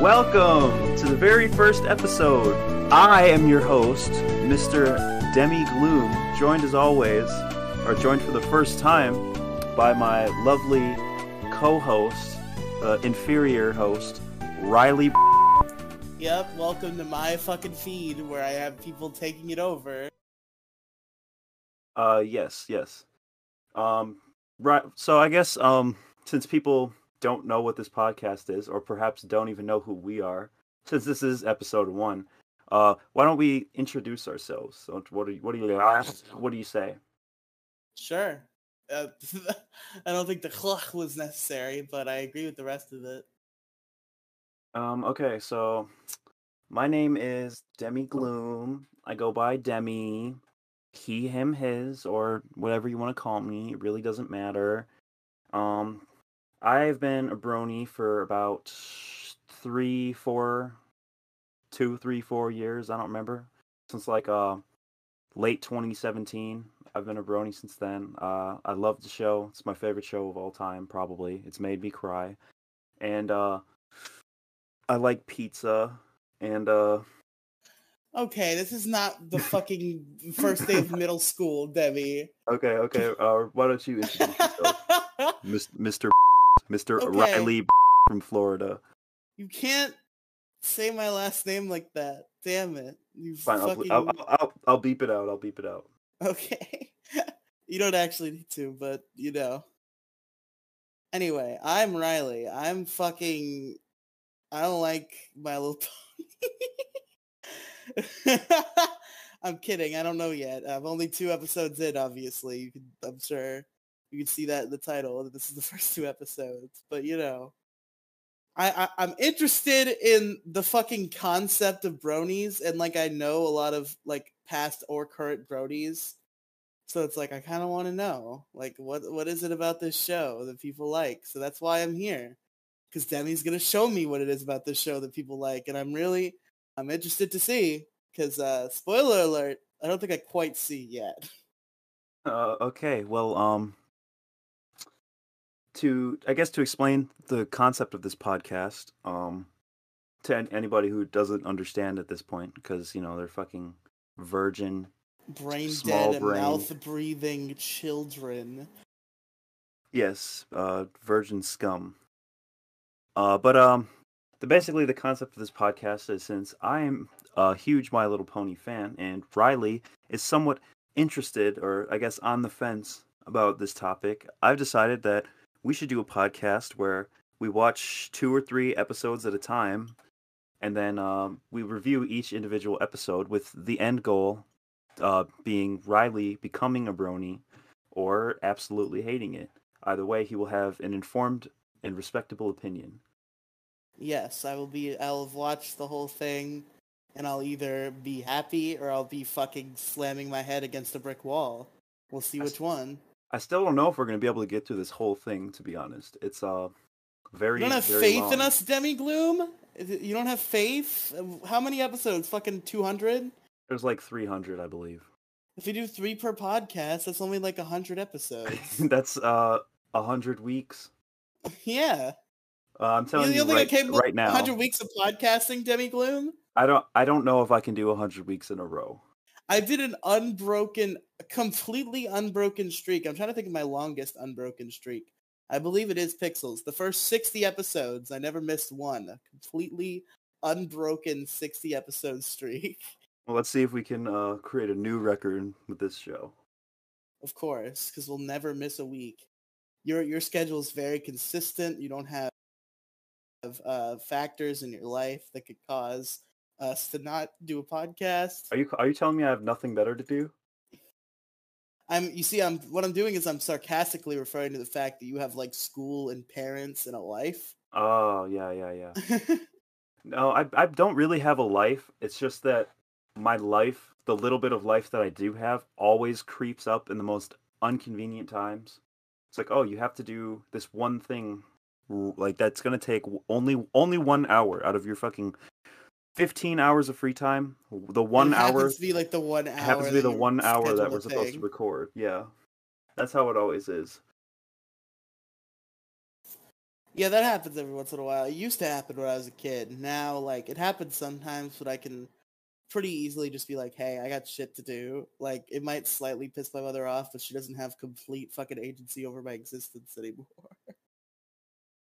Welcome to the very first episode. I am your host, Mr. Demi Gloom, joined as always, or joined for the first time by my lovely co-host, uh, inferior host, Riely. Yep, welcome to my fucking feed where I have people taking it over. Uh, yes, yes. Um, right. So I guess um, since people don't know what this podcast is, or perhaps don't even know who we are, since this is episode one, uh, why don't we introduce ourselves? So what do you, what do you what do you say? Sure. Uh, I don't think the klach was necessary, but I agree with the rest of it. Um. Okay. So my name is Demi Gloom. I go by Demi. He, him, his, or whatever you want to call me. It really doesn't matter. Um, I've been a brony for about three, four, two, three, four years. I don't remember since like uh late 2017. I've been a brony since then. Uh, I love the show. It's my favorite show of all time, probably. It's made me cry, and uh, I like pizza. And uh, Okay, this is not the fucking first day of middle school, Debbie. okay, okay. Uh, why don't you introduce yourself, Mr. Mr. Okay. Riely from Florida? you can't say my last name like that. Damn it. You Fine, I'll, fucking... I'll, I'll, I'll, I'll beep it out. I'll beep it out. Okay. you don't actually need to, but you know. Anyway, I'm Riely. I'm fucking I don't like my little pony. I'm kidding. I don't know yet. I'm only two episodes in, obviously. You can I'm sure you can see that in the title. that This is the first two episodes. But you know. I, I I'm interested in the fucking concept of bronies and like I know a lot of like past or current bronies. So it's like I kind of want to know, like, what what is it about this show that people like? So that's why I'm here, because Demi's gonna show me what it is about this show that people like, and I'm really I'm interested to see. Because uh, spoiler alert, I don't think I quite see yet. Uh, okay, well, um, to I guess to explain the concept of this podcast, um, to an- anybody who doesn't understand at this point, because you know they're fucking virgin. Brain dead and mouth breathing children. Yes, uh, virgin scum. Uh, but um, the basically the concept of this podcast is since I am a huge My Little Pony fan, and Riely is somewhat interested, or I guess on the fence about this topic, I've decided that we should do a podcast where we watch two or three episodes at a time, and then um, we review each individual episode with the end goal uh, being Riely becoming a brony or absolutely hating it. Either way, he will have an informed and respectable opinion. Yes, I will be. I'll have watched the whole thing, and I'll either be happy or I'll be fucking slamming my head against a brick wall. We'll see which one. I still don't know if we're going to be able to get through this whole thing. To be honest, it's uh very. You don't have faith in us, Demi Gloom? You don't have faith? How many episodes? Fucking 200? There's like 300, I believe. If we do three per podcast, that's only like 100 episodes. That's uh a hundred weeks. yeah. Uh, I'm telling you you, right, right now. 100 weeks of podcasting, Demi Gloom? I don't. I don't know if I can do a hundred weeks in a row. I did an unbroken, completely unbroken streak. I'm trying to think of my longest unbroken streak. I believe it is Pixels. The first 60 episodes, I never missed one. A completely unbroken 60 episode streak. Well, let's see if we can uh, create a new record with this show. Of course, because we'll never miss a week. Your your schedule is very consistent. You don't have uh, factors in your life that could cause us to not do a podcast. Are you Are you telling me I have nothing better to do? I'm you see I'm what I'm doing is I'm sarcastically referring to the fact that you have like school and parents and a life. Oh yeah, yeah, yeah. No, I I don't really have a life. It's just that my life, the little bit of life that I do have, always creeps up in the most inconvenient times. It's like, oh, you have to do this one thing, like that's gonna take only only one hour out of your fucking fifteen hours of free time. The one hour happens to be like the one hour. happens to be the one hour that we're supposed to record. Yeah, that's how it always is. Yeah, that happens every once in a while. It used to happen when I was a kid. Now, like, it happens sometimes, but I can pretty easily just be like, hey, I got shit to do. Like, it might slightly piss my mother off, but she doesn't have complete fucking agency over my existence anymore.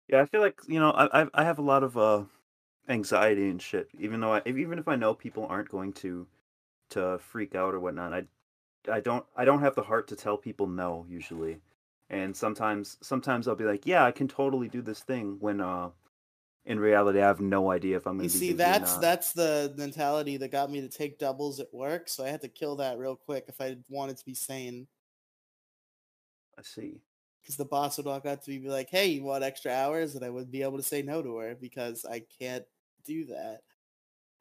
Yeah, I feel like you know I I I have a lot of uh anxiety and shit. Even though I even if I know people aren't going to to freak out or whatnot, I I don't I don't have the heart to tell people no usually. And sometimes sometimes I'll be like, yeah, I can totally do this thing when uh in reality I have no idea if I'm going to see, that's that's the mentality that got me to take doubles at work, so I had to kill that real quick if I wanted to be sane. I see. Because the boss would walk up to me and be like, hey, you want extra hours? And I wouldn't be able to say no to her because I can't do that.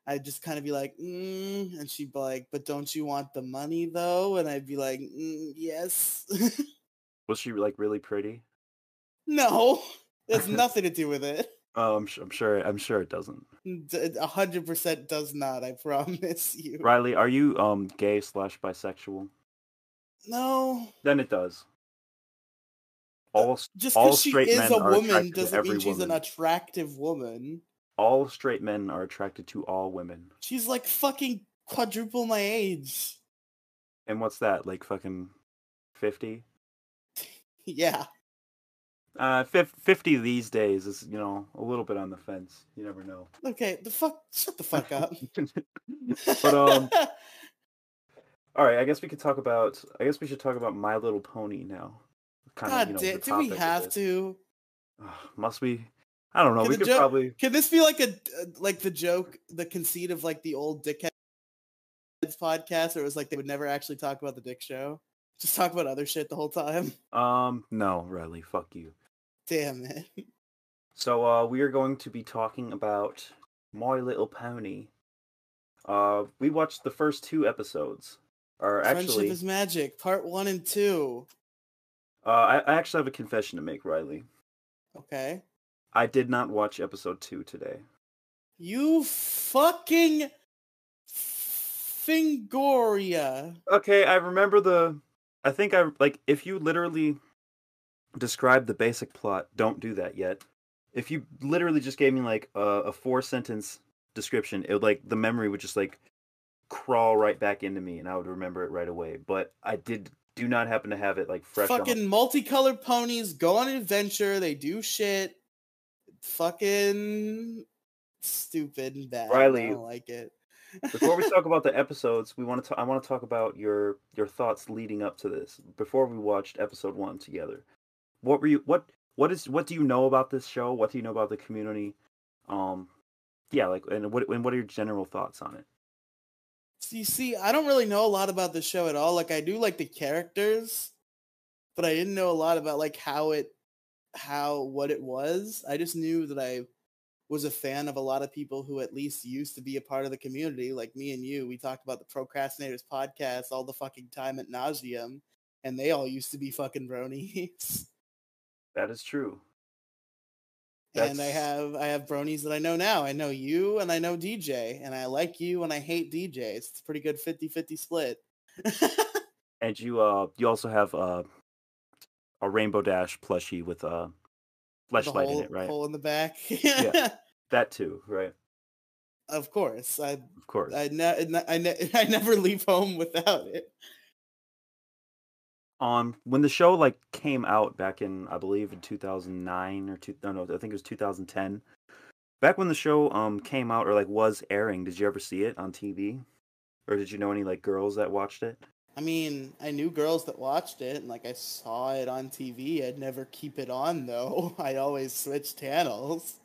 I'd just kind of be like, mm, and she'd be like, but don't you want the money though? And I'd be like, mm, yes. Was she like really pretty? no, there's nothing to do with it. Oh, I'm sure. I'm sure. I'm sure it doesn't. A hundred percent does not. I promise you. Riely, are you um gay slash bisexual? No, Then it does. All just all because she is men a are woman doesn't mean she's an attractive woman. all straight men are attracted to all women. She's like fucking quadruple my age. And what's that? Like fucking fifty? Yeah. Uh, fifty these days is you know a little bit on the fence. You never know. Okay, the fuck shut the fuck up. but um, all right. I guess we could talk about. I guess we should talk about My Little Pony now. Kind God you know, damn, the do we have to? Must we? I don't know. Can we could joke- probably. Can this be like a like the joke, the conceit of like the old dickheads podcast, where it was like they would never actually talk about the dick show, just talk about other shit the whole time? Um, no, Riely. Fuck you. Damn it. So uh, we are going to be talking about My Little Pony. Uh, we watched the first two episodes. Or Friendship actually, is magic, part one and two. Uh, I, I actually have a confession to make, Riely. Okay. I did not watch episode two today. You fucking Fingoria. Okay, I remember the. I think I like if you literally describe the basic plot. Don't do that yet. If you literally just gave me like a, a four sentence description, it would like the memory would just like crawl right back into me, and I would remember it right away. But I did do not happen to have it like fresh. on Fucking multicolored ponies go on an adventure. They do shit. Fucking stupid and bad. Riely, I don't like it. Before we talk about the episodes, we want to. I want to talk about your your thoughts leading up to this. Before we watched episode one together, what were you? What what is what do you know about this show? What do you know about the community? Um, yeah, like and what and what are your general thoughts on it? You see, I don't really know a lot about the show at all. Like I do like the characters, but I didn't know a lot about like how it how what it was. I just knew that I was a fan of a lot of people who at least used to be a part of the community, like me and you. We talked about the Procrastinators podcast all the fucking time at nauseum, and they all used to be fucking bronies. That is true. And I have I have bronies that I know now. I know you and I know DJ, and I like you and I hate DJs. It's a pretty good 50-50 split. And you uh you also have uh a Rainbow Dash plushie with a flashlight in it, right? hole in the back. Yeah. That too, right? of course. I Of course. I, ne- I, ne- I never leave home without it. Um when the show like came out back in I believe in 2009 or two no no I think it was 2010 back when the show um came out or like was airing did you ever see it on TV or did you know any like girls that watched it I mean, I knew girls that watched it, and like I saw it on TV. I'd never keep it on though. I'd always switch channels.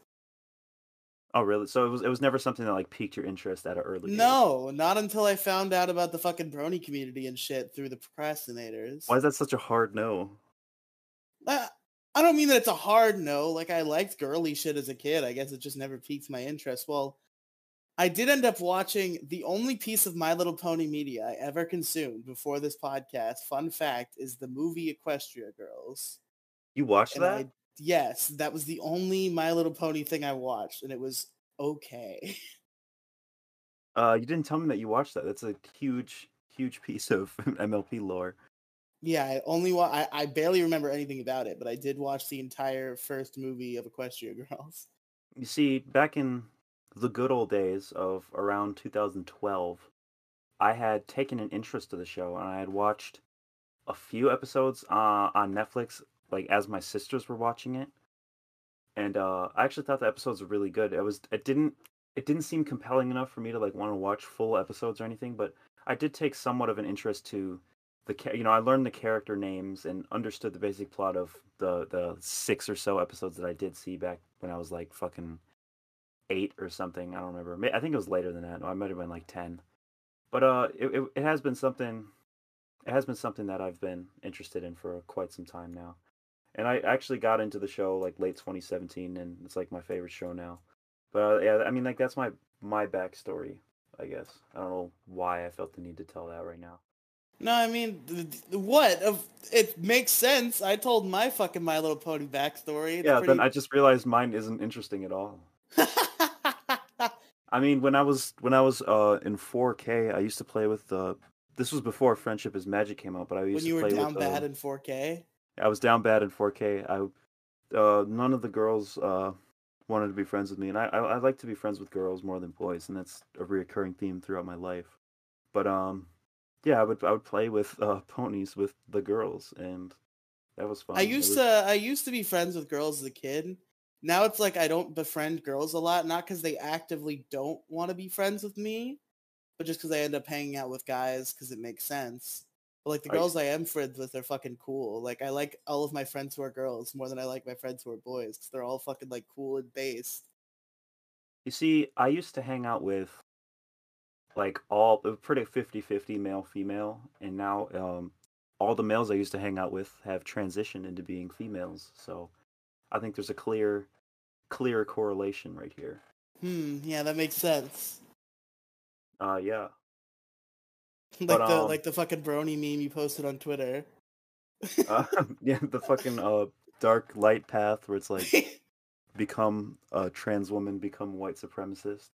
Oh really so it was it was never something that like piqued your interest at an early age? No, not until I found out about the fucking brony community and shit through the procrastinators. why is that such a hard no Uh, I don't mean that it's a hard no. Like I liked girly shit as a kid. I guess it just never piqued my interest. Well, I did end up watching the only piece of My Little Pony media I ever consumed before this podcast. Fun fact is the movie Equestria Girls. you watched And that I yes, that was the only My Little Pony thing I watched, and it was okay. uh you didn't tell me that you watched that that's a huge huge piece of MLP lore Yeah, I only wa- I, I barely remember anything about it, but I did watch the entire first movie of Equestria Girls. You see, back in the good old days of around 2012, I had taken an interest to the show and I had watched a few episodes uh, on Netflix, like as my sisters were watching it, and uh, I actually thought the episodes were really good. It was it didn't it didn't seem compelling enough for me to like want to watch full episodes or anything, but I did take somewhat of an interest to the you know I learned the character names and understood the basic plot of the the six or so episodes that I did see back when I was like fucking eight or something. I don't remember. I think it was later than that. I might have been like ten. But uh, it, it it has been something. It has been something that I've been interested in for quite some time now, and I actually got into the show like late 2017, and it's like my favorite show now. But uh, yeah, I mean, like that's my my backstory. I guess I don't know why I felt the need to tell that right now. No, I mean, what? It makes sense. I told my fucking My Little Pony backstory. It's yeah, pretty... then I just realized mine isn't interesting at all. I mean, when I was when I was uh in 4K, I used to play with the. This was before Friendship is Magic came out, but I used to play. when you to were down with, bad uh, in 4K. I was down bad in 4K. I uh none of the girls uh wanted to be friends with me, and I I, I like to be friends with girls more than boys, and that's a reoccurring theme throughout my life. But um, yeah, I would I would play with uh ponies with the girls, and that was fun. I used was- to I used to be friends with girls as a kid. Now it's like I don't befriend girls a lot, not because they actively don't want to be friends with me, but just because I end up hanging out with guys because it makes sense. But like the Are you- girls I am friends with are fucking cool. Like I like all of my friends who are girls more than I like my friends who are boys because they're all fucking like cool and based. You see, I used to hang out with like all uh, pretty 50-50 male female, and now um all the males I used to hang out with have transitioned into being females. So I think there's a clear clear correlation right here. Hmm, yeah, that makes sense. Uh yeah. like But, the um, like the fucking brony meme you posted on Twitter. Uh, yeah, the fucking uh dark light path where it's like become a trans woman, become white supremacist.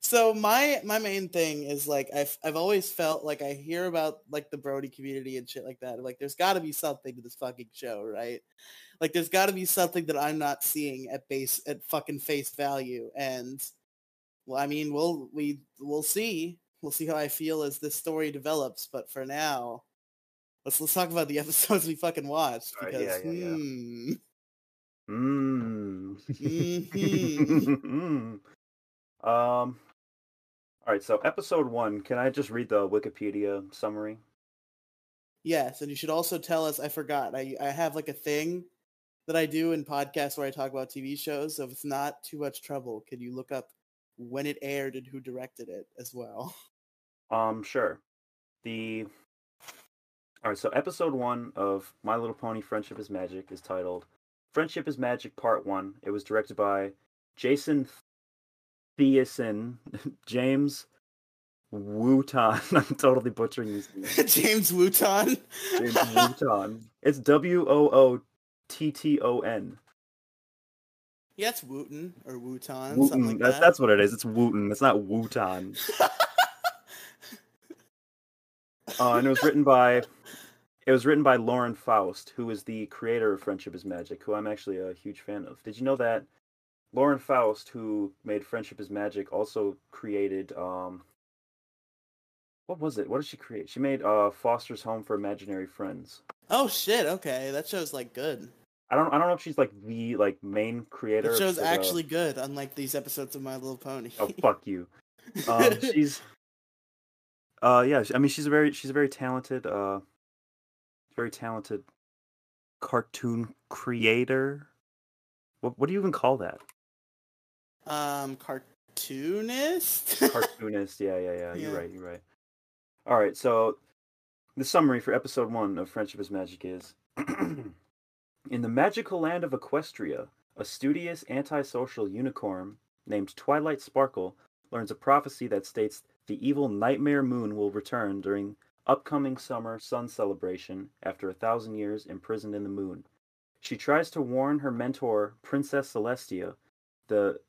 so my my main thing is like I've I've always felt like I hear about like the brony community and shit like that. Like there's got to be something to this fucking show, right? Like there's got to be something that I'm not seeing at base at fucking face value. And well, I mean, we'll we we'll see. We'll see how I feel as this story develops. But for now, let's let's talk about the episodes we fucking watched because yeah, yeah, yeah. hmm. Mm. Mhm. um. All right, so episode one. Can I just read the Wikipedia summary? Yes, and you should also tell us. I forgot. I I have like a thing that I do in podcasts where I talk about TV shows. So if it's not too much trouble, can you look up when it aired and who directed it as well? Um, sure. The all right. So episode one of My Little Pony: Friendship is Magic is titled "Friendship is Magic Part One." It was directed by Jayson Thiessen, James Wootton. I'm totally butchering these names. James Wootton. James Wootton. It's W O O T T O N. yeah, it's Wooton or Wooton. something like That's that. that's what it is. It's Wooten. It's not Wooton. Uh, and it was written by it was written by Lauren Faust, who is the creator of Friendship is Magic, who I'm actually a huge fan of. Did you know that Lauren Faust, who made Friendship is Magic, also created um what was it? What did she create? She made uh Foster's Home for Imaginary Friends. oh shit! Okay, that show's like good. I don't I don't know if she's like the like main creator. The show's the- actually good, unlike these episodes of My Little Pony. Oh fuck you. Um she's uh yeah, I mean she's a very she's a very talented uh very talented cartoon creator. What what do you even call that? um, cartoonist. Cartoonist. Yeah, yeah, yeah. You're Yeah. right. You're right. All right. So the summary for episode one of Friendship is Magic is in the magical land of Equestria, a studious antisocial unicorn named Twilight Sparkle learns a prophecy that states the evil Nightmare Moon will return during upcoming summer sun celebration after a thousand years imprisoned in the moon. She tries to warn her mentor, Princess Celestia, the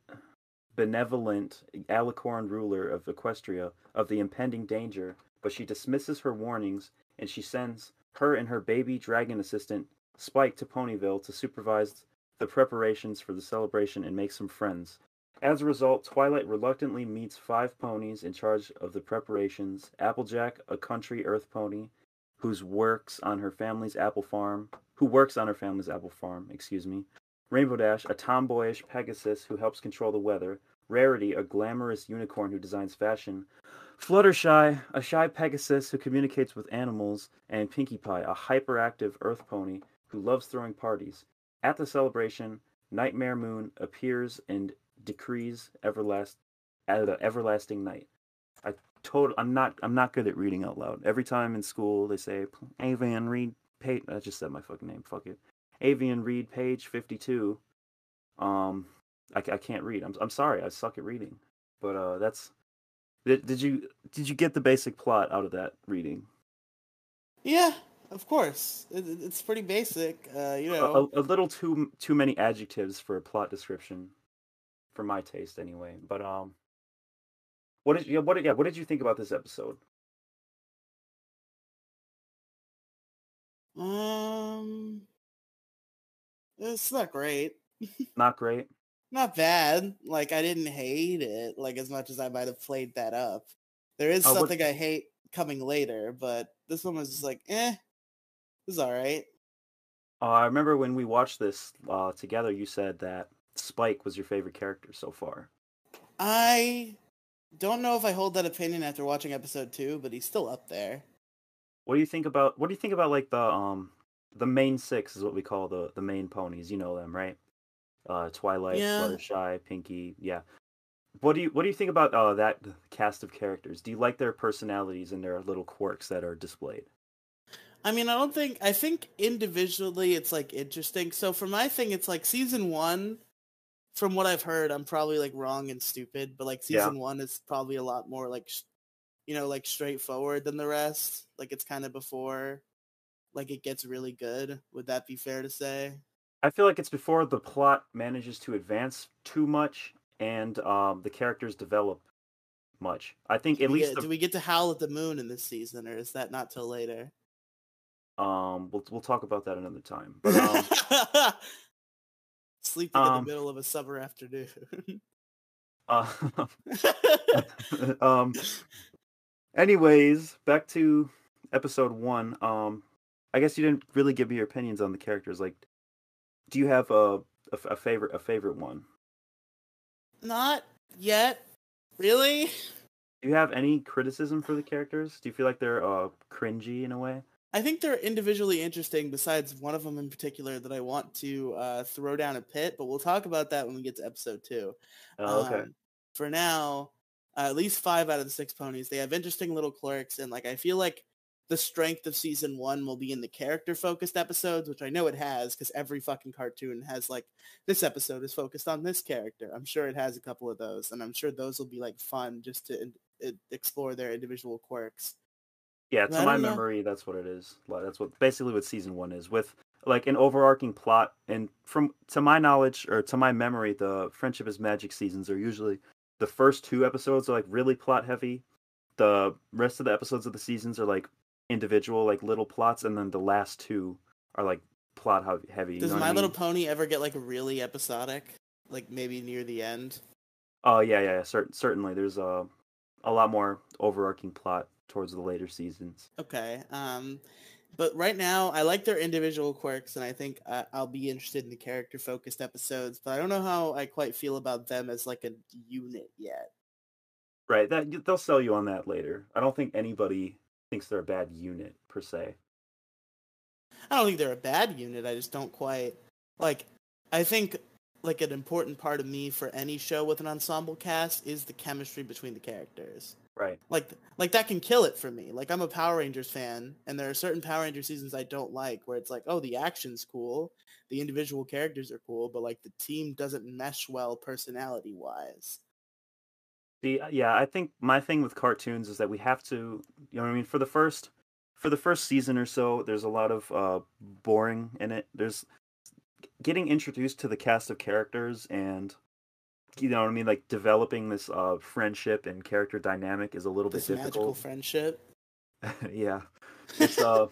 benevolent Alicorn ruler of Equestria, of the impending danger, but she dismisses her warnings and she sends her and her baby dragon assistant Spike to Ponyville to supervise the preparations for the celebration and make some friends. As a result, Twilight reluctantly meets five ponies in charge of the preparations Applejack, a country earth pony, who works on her family's apple farm, who works on her family's apple farm, excuse me. Rainbow Dash, a tomboyish Pegasus who helps control the weather. Rarity, a glamorous unicorn who designs fashion. Fluttershy, a shy Pegasus who communicates with animals. And Pinkie Pie, a hyperactive earth pony who loves throwing parties. At the celebration, Nightmare Moon appears and decrees everlast the everlasting night. I told I'm not I'm not good at reading out loud. Every time in school they say Avian read page I just said my fucking name, fuck it. Avian read page 52. Um I, I can't read. I'm I'm sorry. I suck at reading. But uh that's did, did you did you get the basic plot out of that reading? Yeah, of course. It, it's pretty basic. Uh, you know. a, a little too too many adjectives for a plot description, for my taste anyway. But um, what did you what yeah what did you think about this episode? Um, it's not great. Not great. Not bad. Like I didn't hate it like as much as I might have played that up. There is Uh, what- something I hate coming later, but this one was just like, eh, it's all right. Uh, I remember when we watched this uh, together, you said that Spike was your favorite character so far. I don't know if I hold that opinion after watching episode two, but he's still up there. What do you think about what do you think about like the um the main six is what we call the the main ponies. You know them, right? Uh, Twilight, Yeah. Fluttershy, Pinkie. Yeah. What do you what do you think about uh, that cast of characters? Do you like their personalities and their little quirks that are displayed? I mean, I don't think I think individually it's like interesting. So for my thing, it's like season one. From what I've heard, I'm probably like wrong and stupid, but like Yeah. season one is probably a lot more like, you know, like straightforward than the rest. Like it's kind of before, like it gets really good. Would that be fair to say? I feel like it's before the plot manages to advance too much and um, the characters develop much. I think Do at least get- the do we get to howl at the moon in this season, or is that not till later? Um, we'll we'll talk about that another time. But um, Sleeping in um, the middle of a summer afternoon. uh, um, anyways, back to episode one. Um, I guess you didn't really give me your opinions on the characters. Like, do you have a a, a favorite a favorite one? not yet. Really? Do you have any criticism for the characters? Do you feel like they're uh cringy in a way? I think they're individually interesting. Besides one of them in particular that I want to uh, throw down a pit, but we'll talk about that when we get to episode two. Oh, okay. Um, for now, uh, at least five out of the six ponies, they have interesting little quirks, and like I feel like the strength of season one will be in the character focused episodes, which I know it has because every fucking cartoon has like this episode is focused on this character. I'm sure it has a couple of those, and I'm sure those will be like fun just to in- explore their individual quirks. Yeah, to my know. memory, that's what it is. That's what basically what season one is with like an overarching plot. And from to my knowledge or to my memory, the Friendship is Magic seasons are usually the first two episodes are like really plot heavy. The rest of the episodes of the seasons are like individual, like little plots, and then the last two are like plot heavy. Does My I Little? Pony ever get like really episodic? Like maybe near the end? Oh yeah, yeah, yeah. Cer- certainly, there's a a lot more overarching plot towards the later seasons. Okay. Um, but right now, I like their individual quirks, and I think I- I'll be interested in the character-focused episodes. But I don't know how I quite feel about them as like a unit yet. Right. That they'll sell you on that later. I don't think anybody thinks they're a bad unit per se. I don't think they're a bad unit. I just don't quite like. I think like an important part of me for any show with an ensemble cast is the chemistry between the characters. Right. like like that can kill it for me. Like I'm a Power Rangers fan, and there are certain Power Ranger seasons I don't like, where it's like, oh, the action's cool, the individual characters are cool, but like the team doesn't mesh well personality wise. The yeah, I think my thing with cartoons is that we have to, you know what I mean, for the first for the first season or so, there's a lot of uh boring in it. There's getting introduced to the cast of characters and you know what I mean, like developing this uh friendship and character dynamic is a little This bit magical friendship. yeah, it's uh,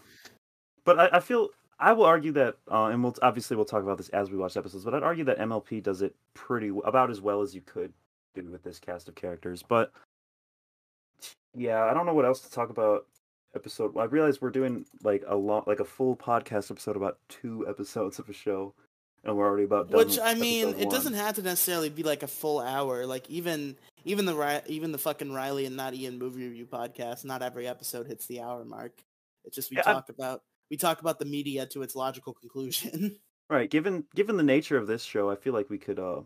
but I, I feel I will argue that, uh, and we'll obviously we'll talk about this as we watch episodes. But I'd argue that MLP does it pretty about as well as you could do with this cast of characters. But yeah, I don't know what else to talk about. Episode. I realize we're doing like a lot, like a full podcast episode about two episodes of a show, and we're already about done. Which I mean, it one. doesn't have to necessarily be like a full hour. Like even even the even the fucking Riely and not Ian movie review podcast. Not every episode hits the hour mark. It's just we yeah, talk I, about we talk about the media to its logical conclusion. Right. Given given the nature of this show, I feel like we could uh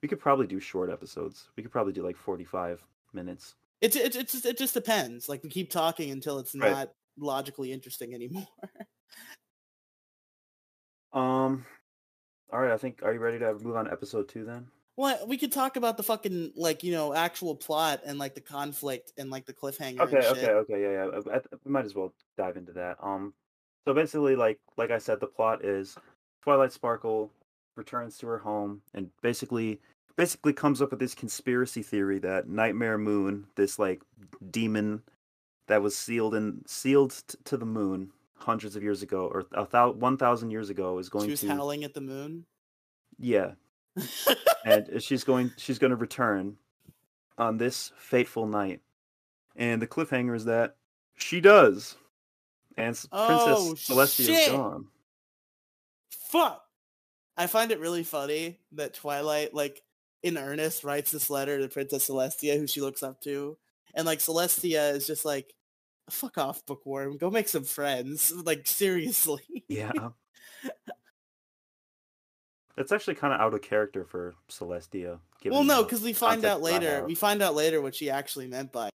we could probably do short episodes. We could probably do like forty five minutes. It it it just it just depends. Like we keep talking until it's right. not logically interesting anymore. um. All right. I think. Are you ready to move on to episode two then? Well, we could talk about the fucking like you know actual plot and like the conflict and like the cliffhanger. Okay, okay, okay, yeah, yeah. I, we might as well dive into that. Um, so basically, like like I said, the plot is Twilight Sparkle returns to her home and basically basically comes up with this conspiracy theory that Nightmare Moon, this like demon that was sealed and sealed t- to the moon hundreds of years ago or a thousand one thousand years ago, is going she was to howling at the moon. Yeah, and uh, she's going she's going to return on this fateful night, and the cliffhanger is that she does, and oh, Princess Celestia is gone. Fuck. I find it really funny that Twilight, like, in earnest, writes this letter to Princess Celestia, who she looks up to. And, like, Celestia is just like, fuck off, Bookworm. Go make some friends. Like, seriously. Yeah. It's actually kind of out of character for Celestia. Well, no, because we find out later. We find out later what she actually meant by.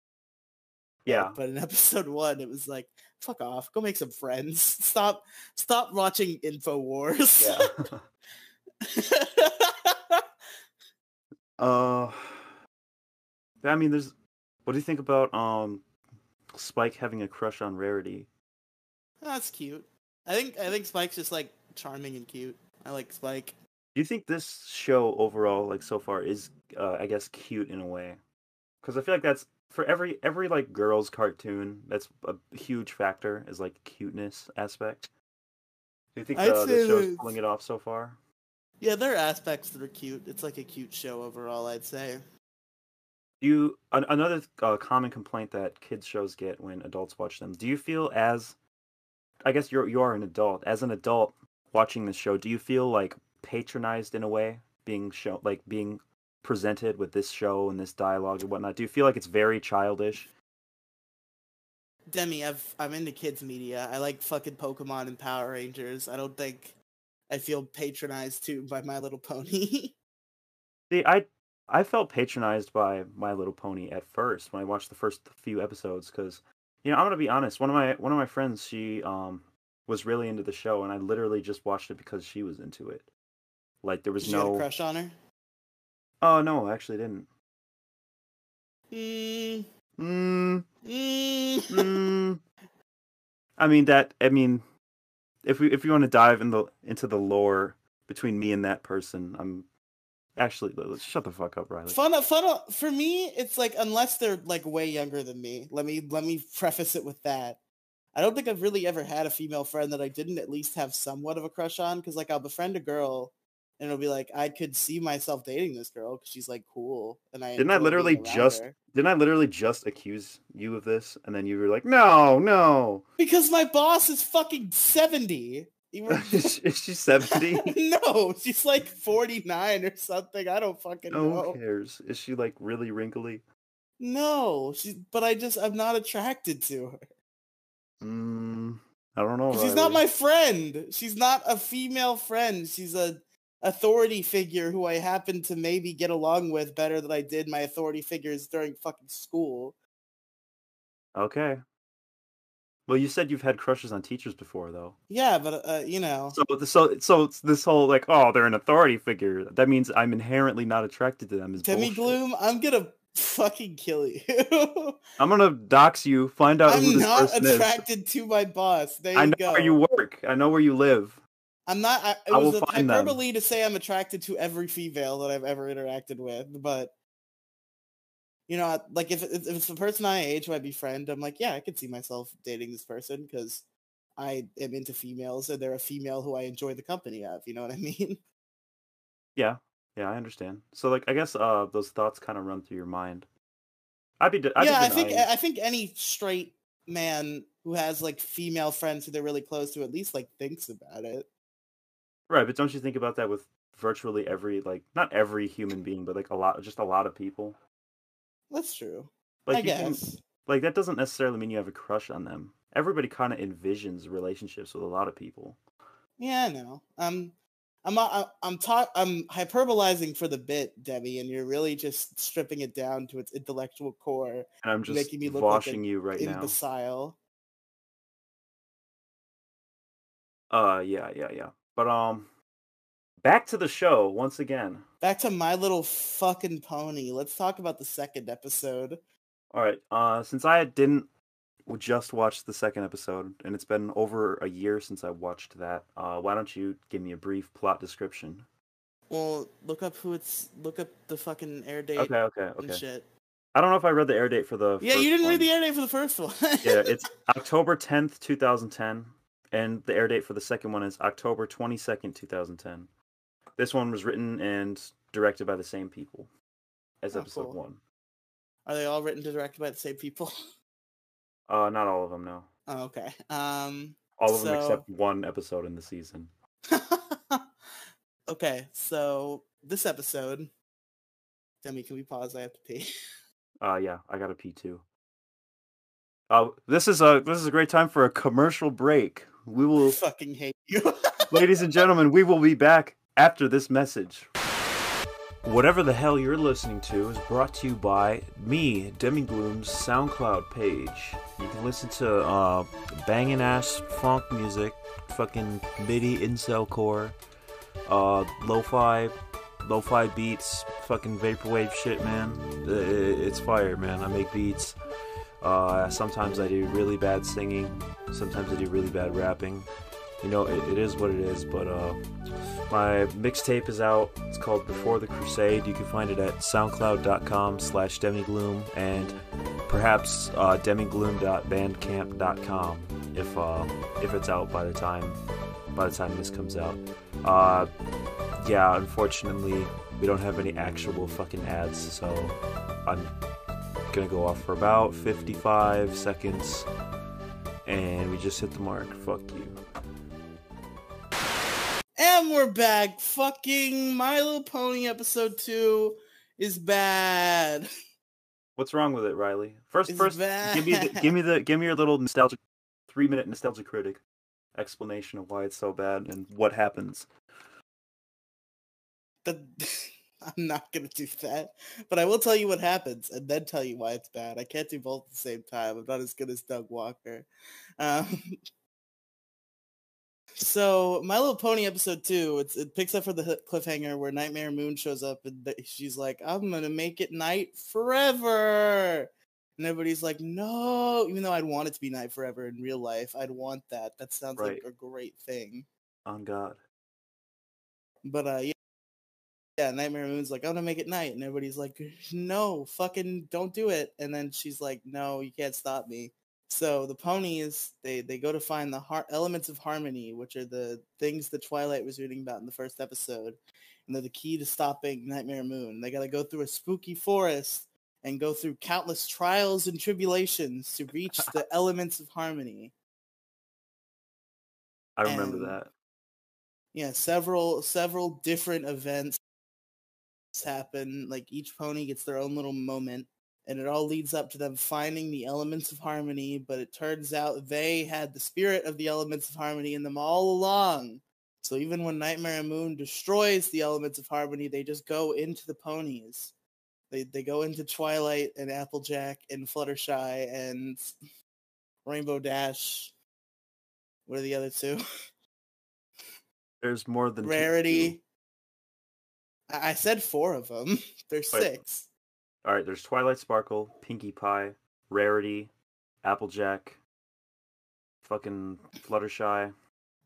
Yeah. But in episode one, it was like, fuck off. Go make some friends. Stop. Stop watching Infowars. Yeah. uh, I mean, there's. What do you think about um, Spike having a crush on Rarity? That's cute. I think I think Spike's just like charming and cute. I like Spike. Do you think this show overall, like so far, is uh, I guess cute in a way? Because I feel like that's for every every like girls cartoon. That's a huge factor is like cuteness aspect. Do you think uh, the show's pulling it off so far? Yeah, there are aspects that are cute. It's like a cute show overall, I'd say. You an, another uh, common complaint that kids shows get when adults watch them. Do you feel as I guess you're you are an adult. As an adult watching this show, do you feel like patronized in a way, being shown like being presented with this show and this dialogue and whatnot? Do you feel like it's very childish? Demi, I've I'm into kids media. I like fucking Pokemon and Power Rangers. I don't think I feel patronized too by My Little Pony. See, I I felt patronized by My Little Pony at first when I watched the first few episodes because you know I'm gonna be honest. One of my one of my friends she um was really into the show and I literally just watched it because she was into it. Like there was Did no crush on her. Oh no, I actually didn't. Mm. Mm. Mm. mm. I mean that. I mean, if we if you want to dive in the into the lore between me and that person, I'm actually let's shut the fuck up, Riely. Fun, fun. For me, it's like unless they're like way younger than me. Let me let me preface it with that. I don't think I've really ever had a female friend that I didn't at least have somewhat of a crush on. Because like I'll befriend a girl and it'll be like I could see myself dating this girl because she's like cool, and I didn't I literally just her. didn't I literally just accuse you of this, and then you were like, no, no, because my boss is fucking seventy. is, she seventy? no, she's like forty nine or something. I don't fucking no know. Who cares? Is she like really wrinkly? No, she. But I just I'm not attracted to her. Mm, I don't know. She's not my friend. She's not a female friend. She's a authority figure who I happen to maybe get along with better than I did my authority figures during fucking school. Okay. Well, you said you've had crushes on teachers before, though. Yeah, but uh, you know. So, so, so it's this whole like, oh, they're an authority figure. That means I'm inherently not attracted to them. Is Demi bullshit. Gloom, I'm gonna fucking kill you. I'm gonna dox you. Find out I'm who this not person attracted to my boss. There you I know go. where you work. I know where you live. I'm not. I, it I was a hyperbole them. to say I'm attracted to every female that I've ever interacted with, but you know, like if, if it's a person my age who I befriend, I'm like, yeah, I could see myself dating this person because I am into females and they're a female who I enjoy the company of. You know what I mean? Yeah, yeah, I understand. So like, I guess uh, those thoughts kind of run through your mind. I'd be. I'd yeah, be I think I think any straight man who has like female friends who they're really close to at least like thinks about it. Right, but don't you think about that with virtually every like not every human being, but like a lot, just a lot of people. That's true. Like I you can- guess. like that doesn't necessarily mean you have a crush on them. Everybody kind of envisions relationships with a lot of people. Yeah, I know. Um, I'm I'm I'm talk I'm hyperbolizing for the bit, Debbie, and you're really just stripping it down to its intellectual core, And I'm just Making me look like washing an you right now. imbecile. Uh, yeah, yeah, yeah. But um, back to the show once again. Back to My Little Fucking Pony. Let's talk about the second episode. All right. Uh, since I didn't just watch the second episode, and it's been over a year since I watched that, uh, why don't you give me a brief plot description? Well, look up who it's. Look up the fucking air date Okay, okay, okay. shit. I don't know if I read the air date for the. Yeah, you didn't one. read the air date for the first one. yeah, it's October 10th, 2010, and the air date for the second one is October 22nd, 2010. This one was written and directed by the same people as Oh, episode cool. one. Are they all written and directed by the same people? Uh, not all of them, no. Oh, okay. Um. All of them except one episode in the season. okay, so this episode. Demi, can we pause? I have to pee. Uh, yeah, I got a P two. Uh, this is a this is a great time for a commercial break. We I will, fucking hate you. ladies and gentlemen, we will be back after this message. Whatever the hell you're listening to is brought to you by me, Demi Gloom's SoundCloud page. You can listen to uh, banging ass funk music, fucking MIDI incel core, uh, lo-fi, lo-fi beats, fucking vaporwave shit, man. It's fire, man. I make beats. Uh, sometimes I do really bad singing. Sometimes I do really bad rapping. You know, it, it is what it is. But uh, my mixtape is out. It's called Before the Crusade. You can find it at soundcloud.com slash demigloom and perhaps uh, demigloom.bandcamp.com if uh, if it's out by the time by the time this comes out. Uh, yeah, unfortunately, we don't have any actual fucking ads, so I'm gonna go off for about 55 seconds, and we just hit the mark. Fuck you. And we're back. Fucking My Little Pony episode two is bad. What's wrong with it, Riely? First, It's first, give me, the, give me the, give me your little nostalgic, three minute nostalgia critic explanation of why it's so bad and what happens. The, I'm not gonna do that, but I will tell you what happens and then tell you why it's bad. I can't do both at the same time. I'm not as good as Doug Walker. Um, so, My Little Pony episode two, it's, it picks up for the cliffhanger where Nightmare Moon shows up and she's like, "I'm gonna make it night forever." And everybody's like, no, even though I'd want it to be night forever in real life, I'd want that. That sounds Right. like a great thing. On God. But uh yeah, yeah, Nightmare Moon's like, I'm gonna make it night, and everybody's like, No, fucking don't do it. And then she's like, No, you can't stop me. So the ponies, they they go to find the har- elements of harmony, which are the things that Twilight was reading about in the first episode, and they're the key to stopping Nightmare Moon. They got to go through a spooky forest and go through countless trials and tribulations to reach the elements of harmony. I remember And- that. yeah several several different events happen like each pony gets their own little moment and it all leads up to them finding the elements of harmony but it turns out they had the spirit of the elements of harmony in them all along so even when nightmare moon destroys the elements of harmony they just go into the ponies they, they go into twilight and applejack and fluttershy and rainbow dash what are the other two There's more than two- Rarity. I I said four of them. There's Wait. six. All right, there's Twilight Sparkle, Pinkie Pie, Rarity, Applejack, fucking Fluttershy.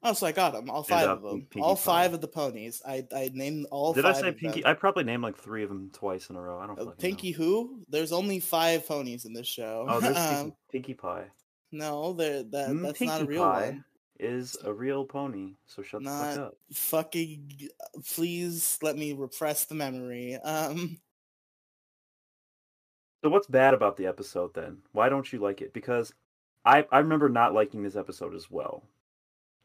Oh, so I got them, all five of them, Pinkie all Pie. five of the ponies. I I named all. Did I say Pinkie? them. I probably named like three of them twice in a row. I don't Uh, Pinkie know. who? There's only five ponies in this show. Oh, there's um, Pinkie, Pinkie Pie. no, there that Mm, that's not a Pinkie real Pie one. is a real pony. So shut the fuck up. Fucking, please let me repress the memory. Um, So what's bad about the episode then? Why don't you like it? Because I I remember not liking this episode as well.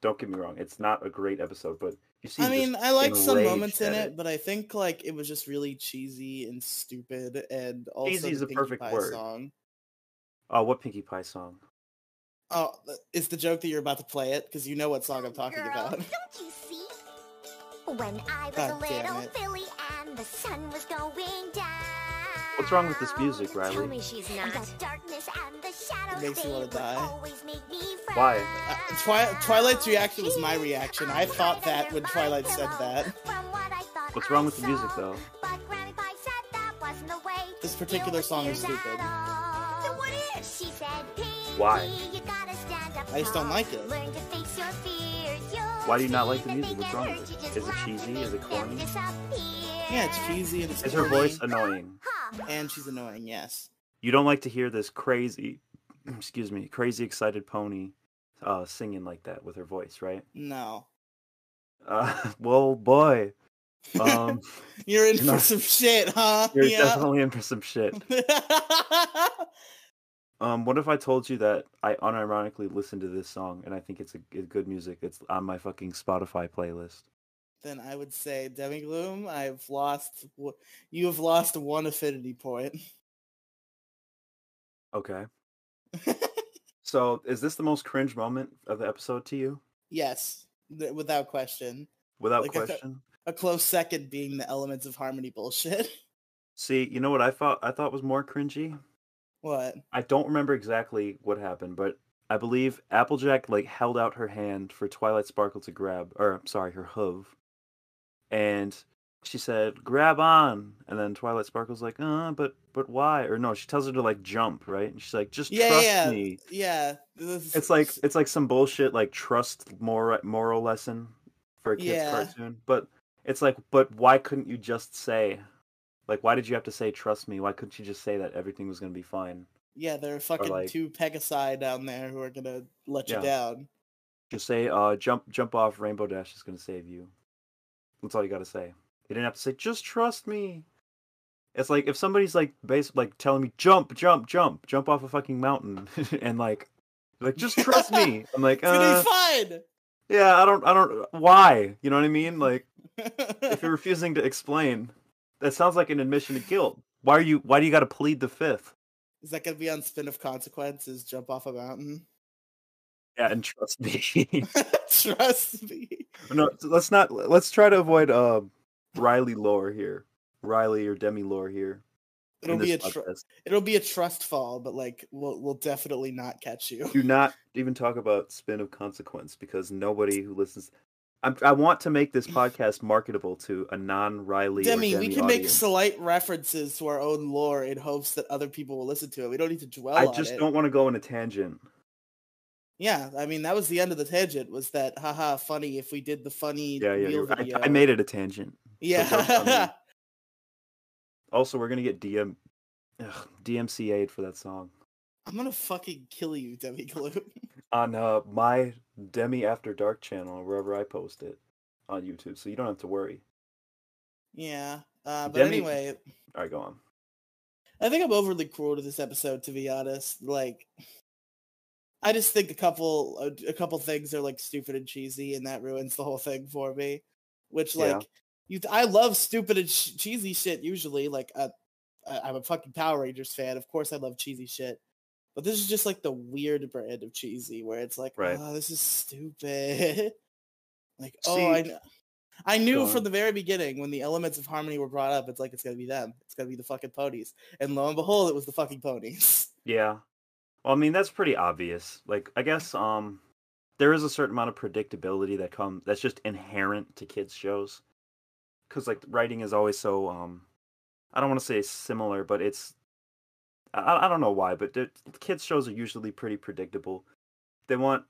Don't get me wrong, it's not a great episode, but you see, I mean, I like some moments in at it, but I think like it was just really cheesy and stupid, and also Cheesy is the a Pinkie perfect Pie word. song. Oh, what Pinkie Pie song? Oh, it's the joke that you're about to play it because you know what song I'm talking Girl, about. Don't you see? When I was God a little filly and the sun was going down. What's wrong with this music, Riely? Tell me she's not. The darkness and the shadows makes you wanna die. me Why? Uh, Twi- Twilight's reaction was my reaction. I thought that when Twilight said that. What's wrong with the music though? But Granny said that wasn't the way This particular song is stupid. Then what is? She said, Why? You gotta stand up I just don't like it. Learn to face your fears. You'll Why do you not like the music? they What's wrong with You it? just Is it laugh cheesy? Is it make corny? Yeah, it's cheesy and it's Is her corny, voice annoying? And she's annoying. Yes. You don't like to hear this crazy, excuse me, crazy excited pony uh, singing like that with her voice, right? No. Uh, well, boy, um, You're in No. for some shit, huh? you're yeah. definitely in for some shit. Um, what if I told you that I unironically listened to this song and I think it's a, a good music? It's on my fucking Spotify playlist. Then I would say Demi Gloom. I've lost. You have lost one affinity point. Okay. So, is this the most cringe moment of the episode to you? yes, th- without question. Without Like, question. A close second being the elements of harmony bullshit. See, you know what I thought? I thought was more cringy. what? I don't remember exactly what happened, but I believe Applejack like held out her hand for Twilight Sparkle to grab, or I'm sorry, her hoof, and she said, "Grab on," and then Twilight Sparkle's like, "Uh, but but why?" Or no, she tells her to like jump, right? And she's like, "Just Yeah, trust yeah, me." yeah. It's like it's like some bullshit like trust moral moral lesson for a kids Yeah. cartoon, but it's like, but why couldn't you just say, like, why did you have to say trust me? Why couldn't you just say that everything was gonna be fine? yeah, there are fucking like- two Pegasi down there who are gonna let Yeah. you down. Just say, uh, jump, jump off. Rainbow Dash is gonna save you. That's all you gotta say. You didn't have to say, just trust me. It's like if somebody's like, base, like telling me, jump, jump, jump, jump off a fucking mountain, and like, like just trust me. I'm like, It's gonna uh, be fine. yeah, I don't, I don't. Why? You know what I mean? Like, if you're refusing to explain, that sounds like an admission of guilt. Why are you? Why do you got to plead the fifth? Is that gonna be on Spin of Consequences? Jump off a mountain? Yeah, and trust me. Trust me. no, let's not. Let's try to avoid uh, Riely lore here. Riely or Demi lore here. It'll be a tr- it'll be a trust fall, but like we'll we'll definitely not catch you. Do not even talk about spin of consequence because nobody who listens. I'm, I want to make this podcast marketable to a non-Riely. or Demi, we Demi can make slight references to our own lore in hopes that other people will listen to it. We don't need to dwell I just don't want to go on a tangent. Yeah, I mean that was the end of the tangent. Was that haha funny if we did the funny Yeah, yeah. wheel you're- video? I, I made it a tangent. yeah. me. Also, we're gonna get DM, ugh, DMCA'd for that song I'm gonna fucking kill you, Demi Gloom. on uh, my Demi After Dark channel, wherever I post it on YouTube. So you don't have to worry. yeah. Uh, but Demi- anyway, All right, go on. I think I'm overly cruel to this episode, to be honest. Like, I just think a couple a, a couple things are like stupid and cheesy, and that ruins the whole thing for me. Which Yeah. like you, I love stupid and sh- cheesy shit usually. Like, uh, I, I'm a fucking Power Rangers fan. Of course, I love cheesy shit. But this is just like the weird brand of cheesy, where it's like, Right. oh, this is stupid. like, See- oh, I, I knew from the very beginning when the elements of harmony were brought up, it's like it's gonna be them. It's gonna be the fucking ponies. And lo and behold, it was the fucking ponies. Yeah. Well, I mean, that's pretty obvious. Like, I guess um there is a certain amount of predictability that come that's just inherent to kids shows. Cuz like writing is always so um I don't want to say similar, but it's I, I don't know why, but kids shows are usually pretty predictable. They want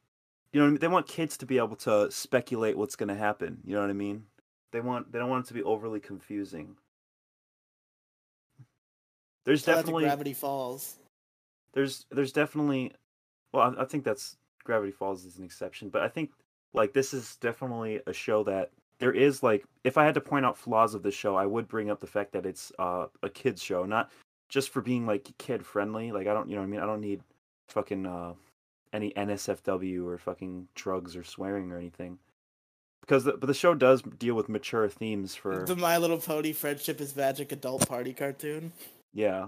you know I mean? they want kids to be able to speculate what's going to happen. You know what I mean? They want they don't want it to be overly confusing. There's definitely Gravity Falls. There's there's definitely well I, I think that's Gravity Falls is an exception, but I think like this is definitely a show that there is like if I had to point out flaws of the show, I would bring up the fact that it's uh, a kids show, not just for being like kid friendly. Like I don't you know what I mean? I don't need fucking uh any NSFW or fucking drugs or swearing or anything. Because the, but the show does deal with mature themes for The My Little Pony Friendship is Magic adult party cartoon. yeah.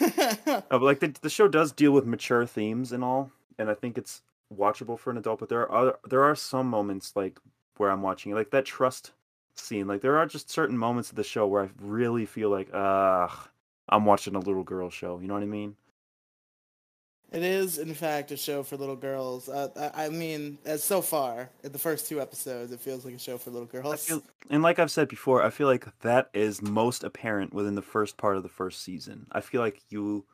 Oh, but like the the show does deal with mature themes and all, and I think it's watchable for an adult. But there are there are some moments like where I'm watching like that trust scene. Like there are just certain moments of the show where I really feel like, ah, I'm watching a little girl show. You know what I mean? It is, in fact, a show for little girls. Uh, I, I mean, as so far in the first two episodes, it feels like a show for little girls. Feel, and like I've said before, I feel like that is most apparent within the first part of the first season. I feel like you,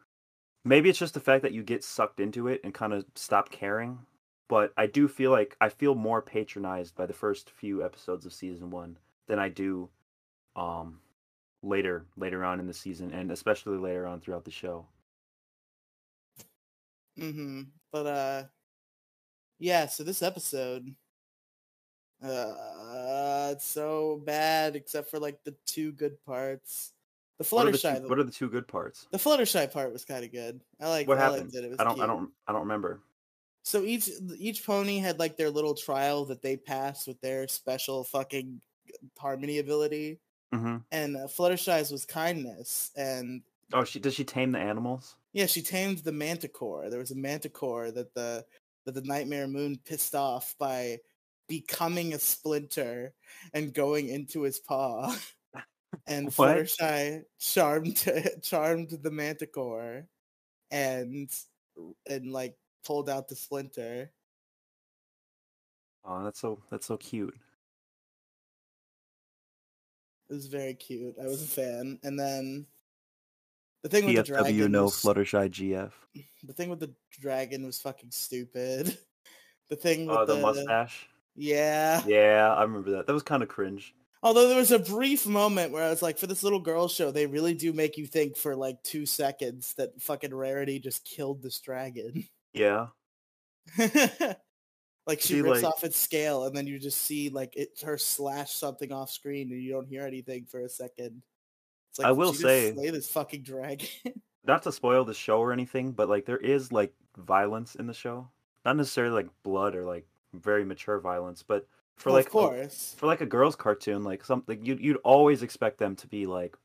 maybe it's just the fact that you get sucked into it and kind of stop caring. But I do feel like I feel more patronized by the first few episodes of season one than I do, um, later later on in the season, and especially later on throughout the show. Hmm But uh, yeah. So this episode, uh, it's so bad except for like the two good parts. The What are the, Fluttershy, two, what are the two good parts? the Fluttershy part was kind of good. I like. What I happened? liked it. It was I don't I don't I don't remember. So each each pony had like their little trial that they passed with their special fucking harmony ability, hmm and uh, Fluttershy's was kindness, and Oh, she does she tame the animals? Yeah, she tamed the Manticore. There was a Manticore that the that the Nightmare Moon pissed off by becoming a splinter and going into his paw, and What? Fluttershy charmed charmed the Manticore, and and like pulled out the splinter. Oh, that's so that's so cute. It was very cute. I was a fan. And then the thing with the PFW dragon no was, Fluttershy GF. the thing with the dragon was fucking stupid. The thing with Oh, the, the, mustache. Yeah. Yeah, I remember that. That was kind of cringe. Although there was a brief moment where I was like, for this little girl show, they really do make you think for like two seconds that fucking Rarity just killed this dragon. Yeah. like she See, rips like- off its scale, and then you just see like it her slash something off screen, and you don't hear anything for a second. It's I will say- slay this fucking dragon. Not to spoil the show or anything, but like there is like violence in the show. Not necessarily like blood or like very mature violence, but for Well, like of a- for like a girls cartoon, like something you'd you'd always expect them to be like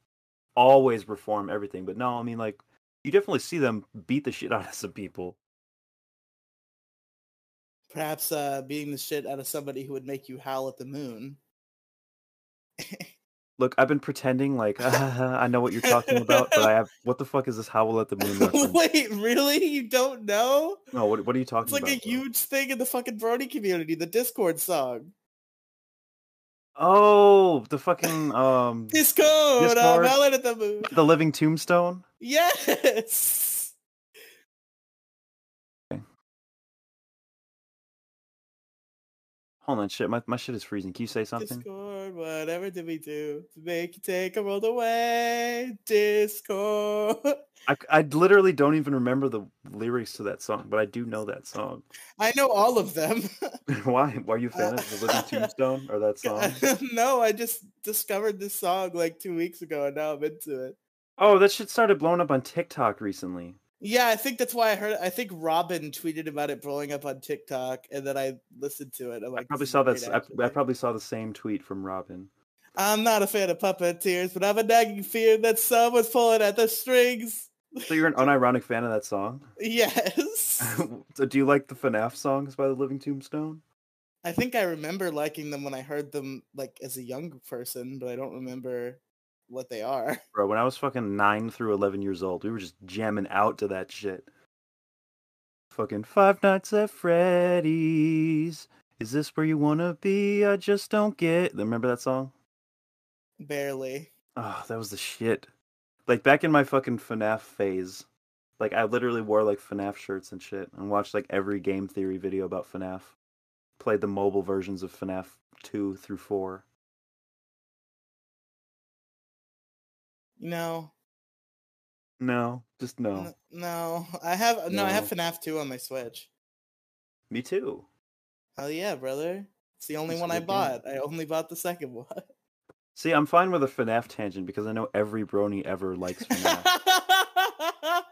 always reform everything. But no, I mean like you definitely see them beat the shit out of some people. Perhaps uh, beating the shit out of somebody who would make you howl at the moon. Look, I've been pretending like I know what you're talking about, but I have what the fuck is this howl at the moon reference? Wait, really? You don't know? No, what what are you talking about? It's like about? a bro? huge thing in the fucking brony community, the Discord song. Oh, the fucking um Discord, I'm Discord? howling at the moon. the living tombstone. Yes! Hold on, shit. My my shit is freezing. Can you say something? Discord, whatever did we do to make you take a world away? Discord. I, I literally don't even remember the lyrics to that song, but I do know that song. I know all of them. Why? Why are you a fan of the Living Tombstone or that song? no, I just discovered this song like two weeks ago and now I'm into it. Oh, that shit started blowing up on TikTok recently. Yeah, I think that's why I heard it. I think Robin tweeted about it blowing up on TikTok and then I listened to it. I'm like, I probably saw that. I, I, I actually." probably saw the same tweet from Robin. I'm not a fan of puppeteers, but I have a nagging fear that someone's pulling at the strings. So you're an unironic fan of that song? Yes. so do you like the FNAF songs by the Living Tombstone? I think I remember liking them when I heard them like as a young person, but I don't remember what they are. Bro, when I was fucking nine through eleven years old, we were just jamming out to that shit. Fucking Five Nights at Freddy's. Is this where you wanna be? I just don't get. Remember that song? Barely. Oh, that was the shit. Like back in my fucking FNAF phase, like I literally wore like FNAF shirts and shit and watched like every game theory video about FNAF. played the mobile versions of FNAF two through four. You know, No, just no. n- no, I have no, I have No. FNAF 2 on my Switch. Me too. Hell yeah, brother! It's the only It's one I good game. bought. I only bought the second one. See, I'm fine with a FNAF tangent because I know every brony ever likes FNAF.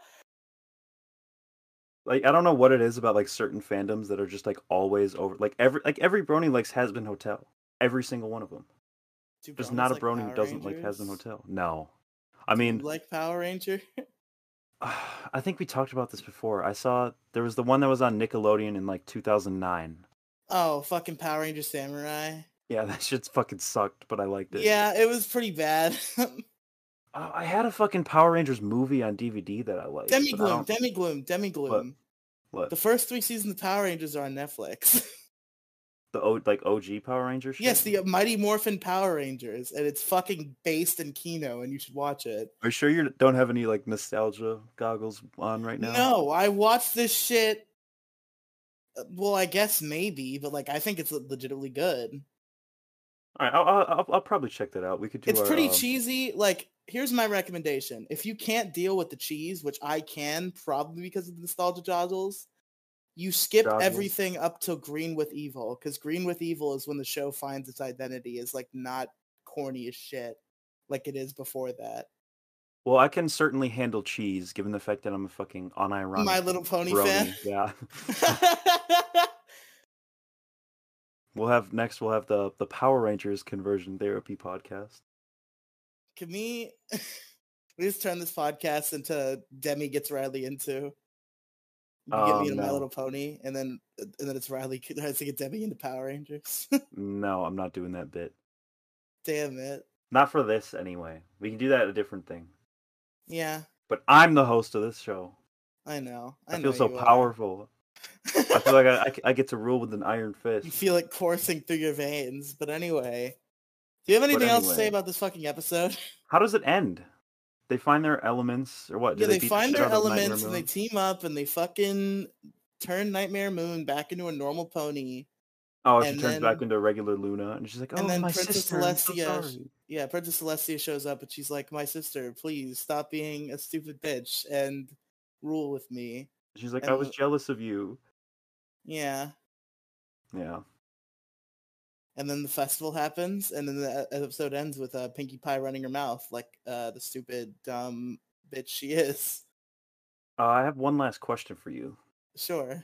like I don't know what it is about like certain fandoms that are just like always over like every like every brony likes Hazbin Hotel. Every single one of them. There's not a like brony who doesn't like Hazbin Hotel. No. I mean, like Power Ranger? I think we talked about this before. I saw there was the one that was on Nickelodeon in like 2009. oh, fucking Power Ranger Samurai. Yeah, that shit's fucking sucked, but I liked it. Yeah, it was pretty bad. Uh, I had a fucking Power Rangers movie on DVD that I liked. Demi Gloom, Demi Gloom, Demi Gloom. What? The first three seasons of Power Rangers are on Netflix. The o- like OG Power Rangers. yes, the Mighty Morphin Power Rangers, and it's fucking based in Kino, and you should watch it. Are you sure you don't have any like nostalgia goggles on right now? No, I watched this shit. uh, Well, I guess maybe, but like I think it's legitimately good. All right, I'll, I'll, I'll, probably check that out. We could do. It's our, pretty um, cheesy. Like, here's my recommendation: if you can't deal with the cheese, which I can, probably because of the nostalgia joggles, you skip everything up till Green with Evil, because Green with Evil is when the show finds its identity is like not corny as shit, like it is before that. Well, I can certainly handle cheese, given the fact that I'm a fucking unironic. My Little Pony brony. fan. Yeah. we'll have next. We'll have the the Power Rangers conversion therapy podcast. Can we? we just turn this podcast into Demi gets Riely into. You get Oh, me into My. Little Pony, and then uh, and then it's Riely tries to get Debbie into Power Rangers. No, I'm not doing that bit. Damn it! Not for this anyway. We can do that a different thing. Yeah, But I'm the host of this show. I know. I, I, know feel so powerful. I feel like I, I, I get to rule with an iron fist. you feel it coursing through your veins. But anyway, do you have anything else to say about this fucking episode? How does it end? They find their elements, or what? Do yeah, they, beat the find shit their out of Nightmare elements and they team up and they fucking turn Nightmare Moon back into a normal pony. Oh, she turns back into a regular Luna, and she's like, "Oh, and then my Princess sister, so Celestia- sorry." Yeah, Princess Celestia shows up and she's like, "My sister, please stop being a stupid bitch and rule with me." She's like, and "I was jealous of you." Yeah, Yeah. And then the festival happens, and then the e- episode ends with uh, Pinkie Pie running her mouth like uh, the stupid dumb bitch she is. Uh, I have one last question for you Sure.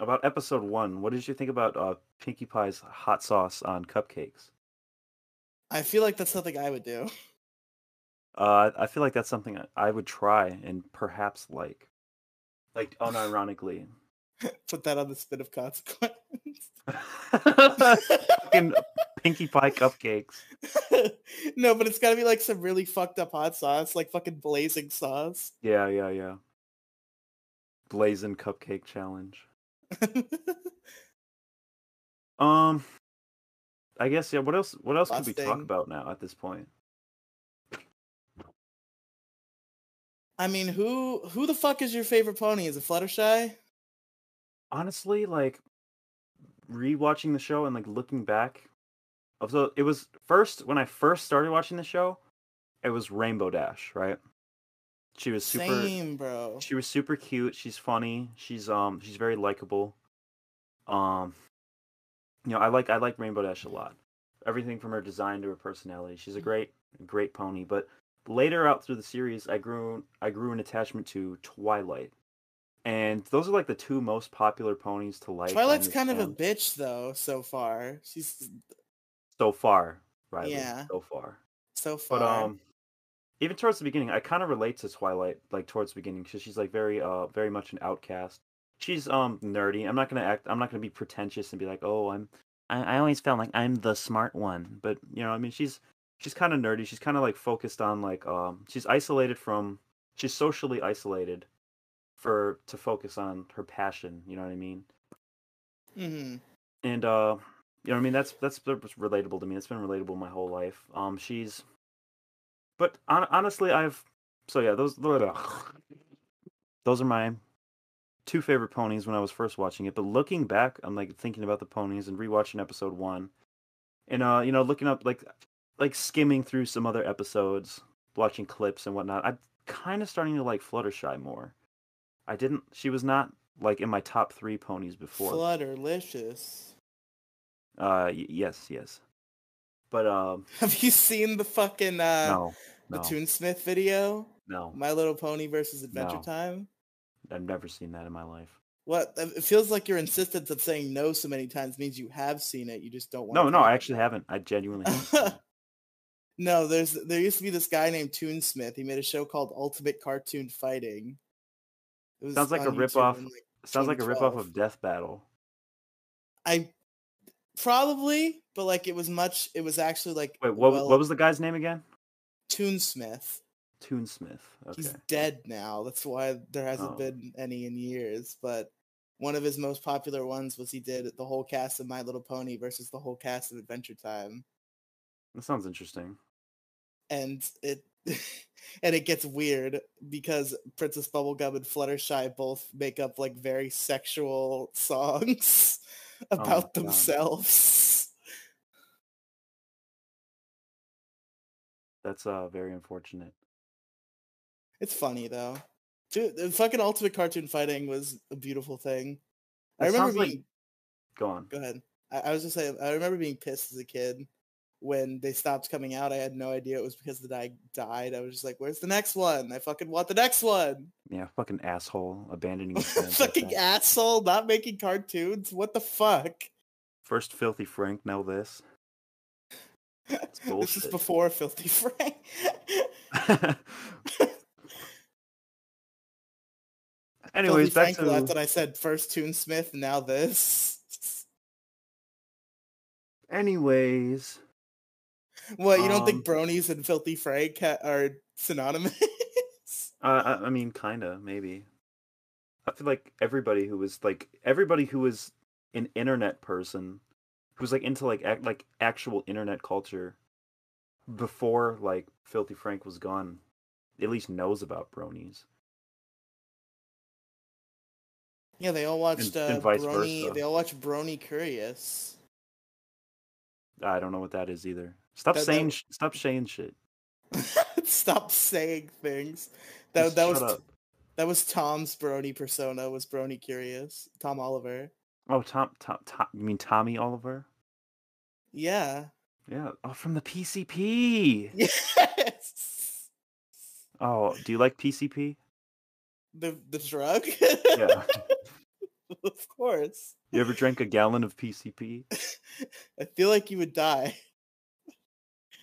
about episode one. What did you think about uh, Pinkie Pie's hot sauce on cupcakes? I feel like that's something I would do. Uh, I feel like that's something I- I would try and perhaps like, like unironically. Put that on the spin of consequence. Fucking Pinkie Pie cupcakes. no, but it's gotta be like some really fucked up hot sauce, like fucking blazing sauce. Yeah, yeah, yeah. Blazing cupcake challenge. Um, I guess yeah. What else? What else could we talk about now at this point? I mean, who who the fuck is your favorite pony? Is it Fluttershy? Honestly, like rewatching the show and like looking back. So it was first when I first started watching the show, it was Rainbow Dash, right? She was super. Same, bro. She was super cute. She's funny. She's um she's very likable. Um you know, I like I like Rainbow Dash a lot. Everything from her design to her personality. She's a great great pony, but later out through the series I grew I grew an attachment to Twilight. And those are like the two most popular ponies to like. Twilight's kind of a bitch though, so far. She's so far, right? Yeah. So far. so far. But um, even towards the beginning, I kind of relate to Twilight, like towards the beginning, because she's like very, uh, very much an outcast. She's um nerdy. I'm not gonna act. I'm not gonna be pretentious and be like, oh, I'm. I, I always felt like I'm the smart one, but you know, I mean, she's she's kind of nerdy. She's kind of like focused on like um, she's isolated from. She's socially isolated, for to focus on her passion. You know what I mean? hmm and uh you know what i mean that's that's relatable to me it's been relatable my whole life um she's but hon- honestly i've so yeah those those are my two favorite ponies when I was first watching it, but looking back, I'm like thinking about the ponies and rewatching episode one, and uh, you know, looking up like like skimming through some other episodes, watching clips and whatnot. I'm kind of starting to like Fluttershy more. I didn't. She was not like in my top three ponies before. Flutterlicious. Uh, y- yes, yes, but um, Have you seen the fucking uh no, the Toonsmith video? no. My Little Pony versus Adventure No. Time? I've never seen that in my life. What? It feels like your insistence of saying no so many times means you have seen it. You just don't want. No, no, I actually haven't. I genuinely haven't. no, there's there used to be this guy named Toonsmith. He made a show called Ultimate Cartoon Fighting. Was Sounds like a rip-off- like, Sounds like a ripoff 2012. of Death Battle. I probably, but like it was much. It was actually like Wait, what well, what was the guy's name again? Toonsmith? Toonsmith. Okay. He's dead now. That's why there hasn't Oh. been any in years. But one of his most popular ones was he did the whole cast of My Little Pony versus the whole cast of Adventure Time, That sounds interesting. and it and it gets weird because Princess Bubblegum and Fluttershy both make up like very sexual songs Oh about God. themselves. That's uh very unfortunate. It's funny though. Dude, the fucking Ultimate Cartoon Fighting was a beautiful thing. I remember sounds like- being Go on. Go ahead. I, I was just saying, I remember being pissed as a kid when they stopped coming out. I had no idea it was because the guy died. I was just like, "Where's the next one? I fucking want the next one." Yeah, fucking asshole abandoning fans like fucking asshole, not making cartoons. What the fuck? First filthy Frank, now this. this is before Filthy Frank. Anyways, Filthy back Frank to left, and I said first Toonsmith, now this. anyways. What you don't Um, think Bronies and Filthy Frank ha- are synonymous? Uh, I, I mean, kinda, maybe. I feel like everybody who was like everybody who was an internet person, who was like into like ac- like actual internet culture, before like Filthy Frank was gone, at least knows about bronies. yeah, they all watched and uh, vice Brony. versa. They all watched Brony Curious. I don't know what that is either. Stop That- that- saying sh- stop saying shit. Stop saying things. That Just that was up. that was Tom's Brony persona. Was Brony Curious? Tom Oliver. Oh, Tom, Tom, Tom, you mean Tommy Oliver? Yeah. Yeah. Oh, from the PCP. Yes. Oh, do you like PCP? The the drug. Yeah. of course. You ever drank a gallon of PCP? I feel like you would die.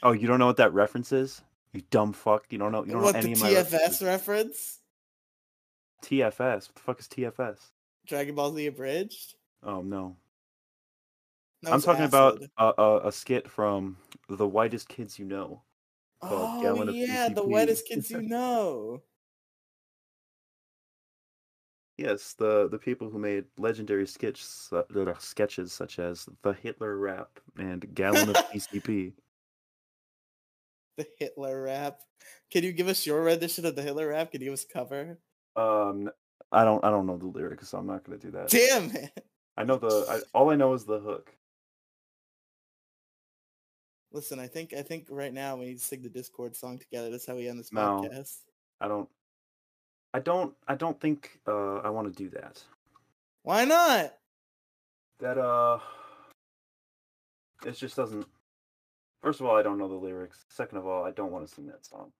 Oh, you don't know what that reference is? You dumb fuck. You don't know. You don't what know the any of my TFS reference? TFS. What the fuck is TFS? Dragon Ball Z abridged. Oh no. That I'm talking about a, a, a skit from The Whitest Kids You Know. Oh yeah, the whitest kids you know. Yes, the the people who made legendary sketches uh, sketches such as the Hitler rap and Gallon of PCP. The Hitler rap. Can you give us your rendition of the Hitler rap? Can you give us a cover? Um, I don't I don't know the lyrics, so I'm not gonna do that. Damn it. I know the I, all I know is the hook. Listen, I think I think right now we need to sing the Discord song together. That's how we end this No. podcast. I don't. I don't. I don't think uh, I want to do that. Why not? That uh, it just doesn't. First of all, I don't know the lyrics. Second of all, I don't want to sing that song.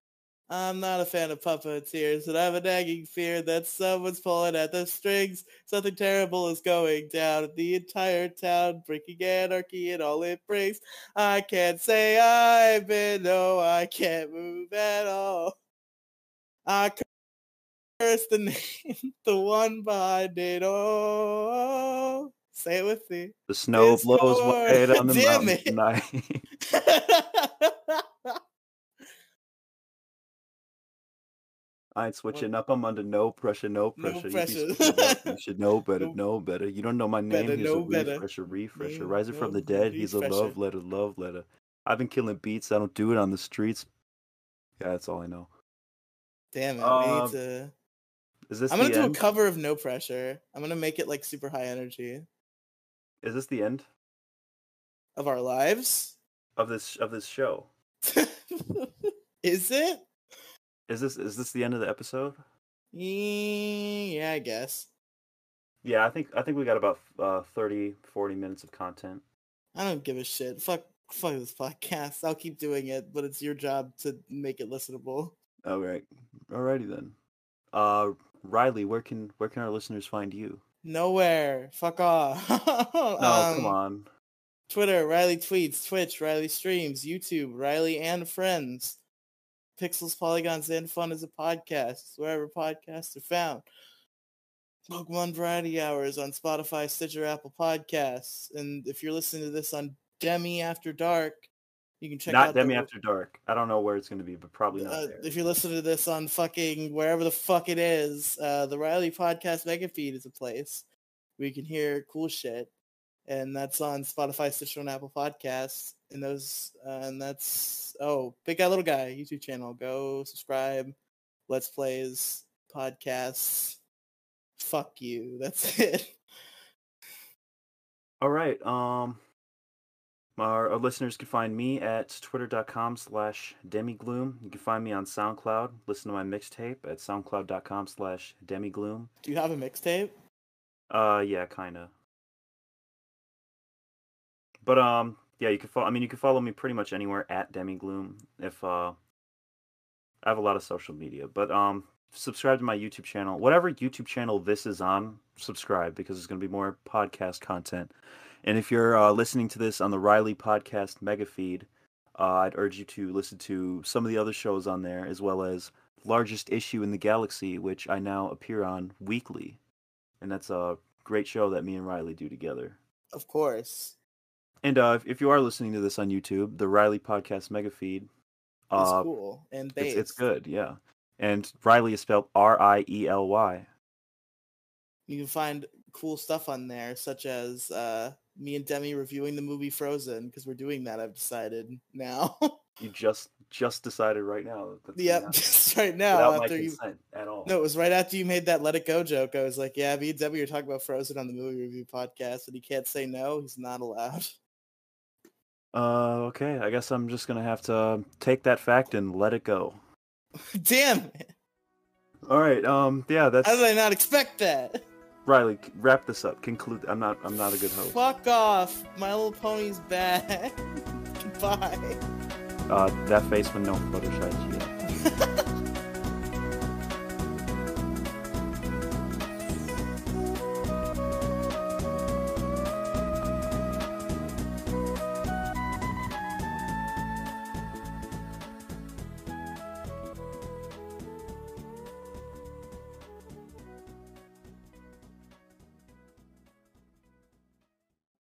I'm not a fan of puppeteers, and I have a nagging fear that someone's pulling at the strings. Something terrible is going down the entire town, breaking anarchy and all it brings. I can't say I've been, no, I can't move at all. I curse the name, the one behind it all. Say it with me. The snow blows Discord. white on the Damn mountain it. tonight. I ain't switching up. I'm under no pressure, no No pressure. You, be pressure. up, you should know better, No- know better. You don't know my name. Better know a better. refresher, refresher. Name, Rising from the dead. He's a love letter, love letter. I've been killing beats. I don't do it on the streets. Yeah, that's all I know. Damn it. Um, need to. Is this I'm gonna do end? a cover of No Pressure. I'm gonna make it like super high energy Is this the end of our lives. of this of this show? Is it? Is this is this the end of the episode? Yeah, I guess. Yeah, I think I think we got about uh 30 40 minutes of content. I don't give a shit. Fuck, fuck this podcast. I'll keep doing it, but it's your job to make it listenable. All right. Alrighty then. Uh Riely, where can where can our listeners find you? Nowhere. Fuck off. No, Um, come on. Twitter, Riely tweets, Twitch, Riely streams, YouTube, Riely and friends. Pixels, Polygons, and Fun is a podcast, wherever podcasts are found. Pokemon Variety Hours on Spotify, Stitcher, Apple Podcasts. And if you're listening to this on Demi After Dark, you can check Not out Demi the, After Dark. I don't know where it's going to be, but probably not uh, there. if you listen to this on fucking wherever the fuck it is, uh, the Riely Podcast Mega Feed is a place where you can hear cool shit, and that's on Spotify, Stitcher, and Apple Podcasts. And those, uh, and that's oh, Big Guy Little Guy YouTube channel. Go subscribe. Let's plays podcasts. Fuck you. That's it. All right. Um, our, our listeners can find me at twitter.com slash demigloom. You can find me on SoundCloud. Listen to my mixtape at soundcloud.com slash demigloom. Do you have a mixtape? Uh, yeah, kind of. But um, yeah, you can follow. I mean, you can follow me pretty much anywhere at demigloom. If uh, I have a lot of social media, but um, subscribe to my YouTube channel. Whatever YouTube channel this is on, subscribe because there's going to be more podcast content. And if you're uh, listening to this on the Riely Podcast Mega Feed, uh, I'd urge you to listen to some of the other shows on there, as well as Largest Issue in the Galaxy, which I now appear on weekly, and that's a great show that me and Riely do together. Of course. And uh, if, you are listening to this on YouTube, the Riely Podcast Mega Feed, It's uh, cool. And it's, it's good, yeah. And Riely is spelled R I E L Y. You can find cool stuff on there, such as uh, me and Demi reviewing the movie Frozen, because we're doing that. I've decided now. You just just decided right now. yep, just right now after you. at all. No, it was right after you made that "Let It Go" joke. I was like, "Yeah, me and Debbie are talking about Frozen on the movie review podcast, and he can't say no. He's not allowed." Uh, okay. I guess I'm just gonna have to take that fact and let it go. Damn it! All right. Um. Yeah. That's How did I not expect that? Riely. Wrap this up. Conclude. I'm not. I'm not a good host. Fuck off! My Little Pony's back. Goodbye. Uh, that face with no Photoshop yet.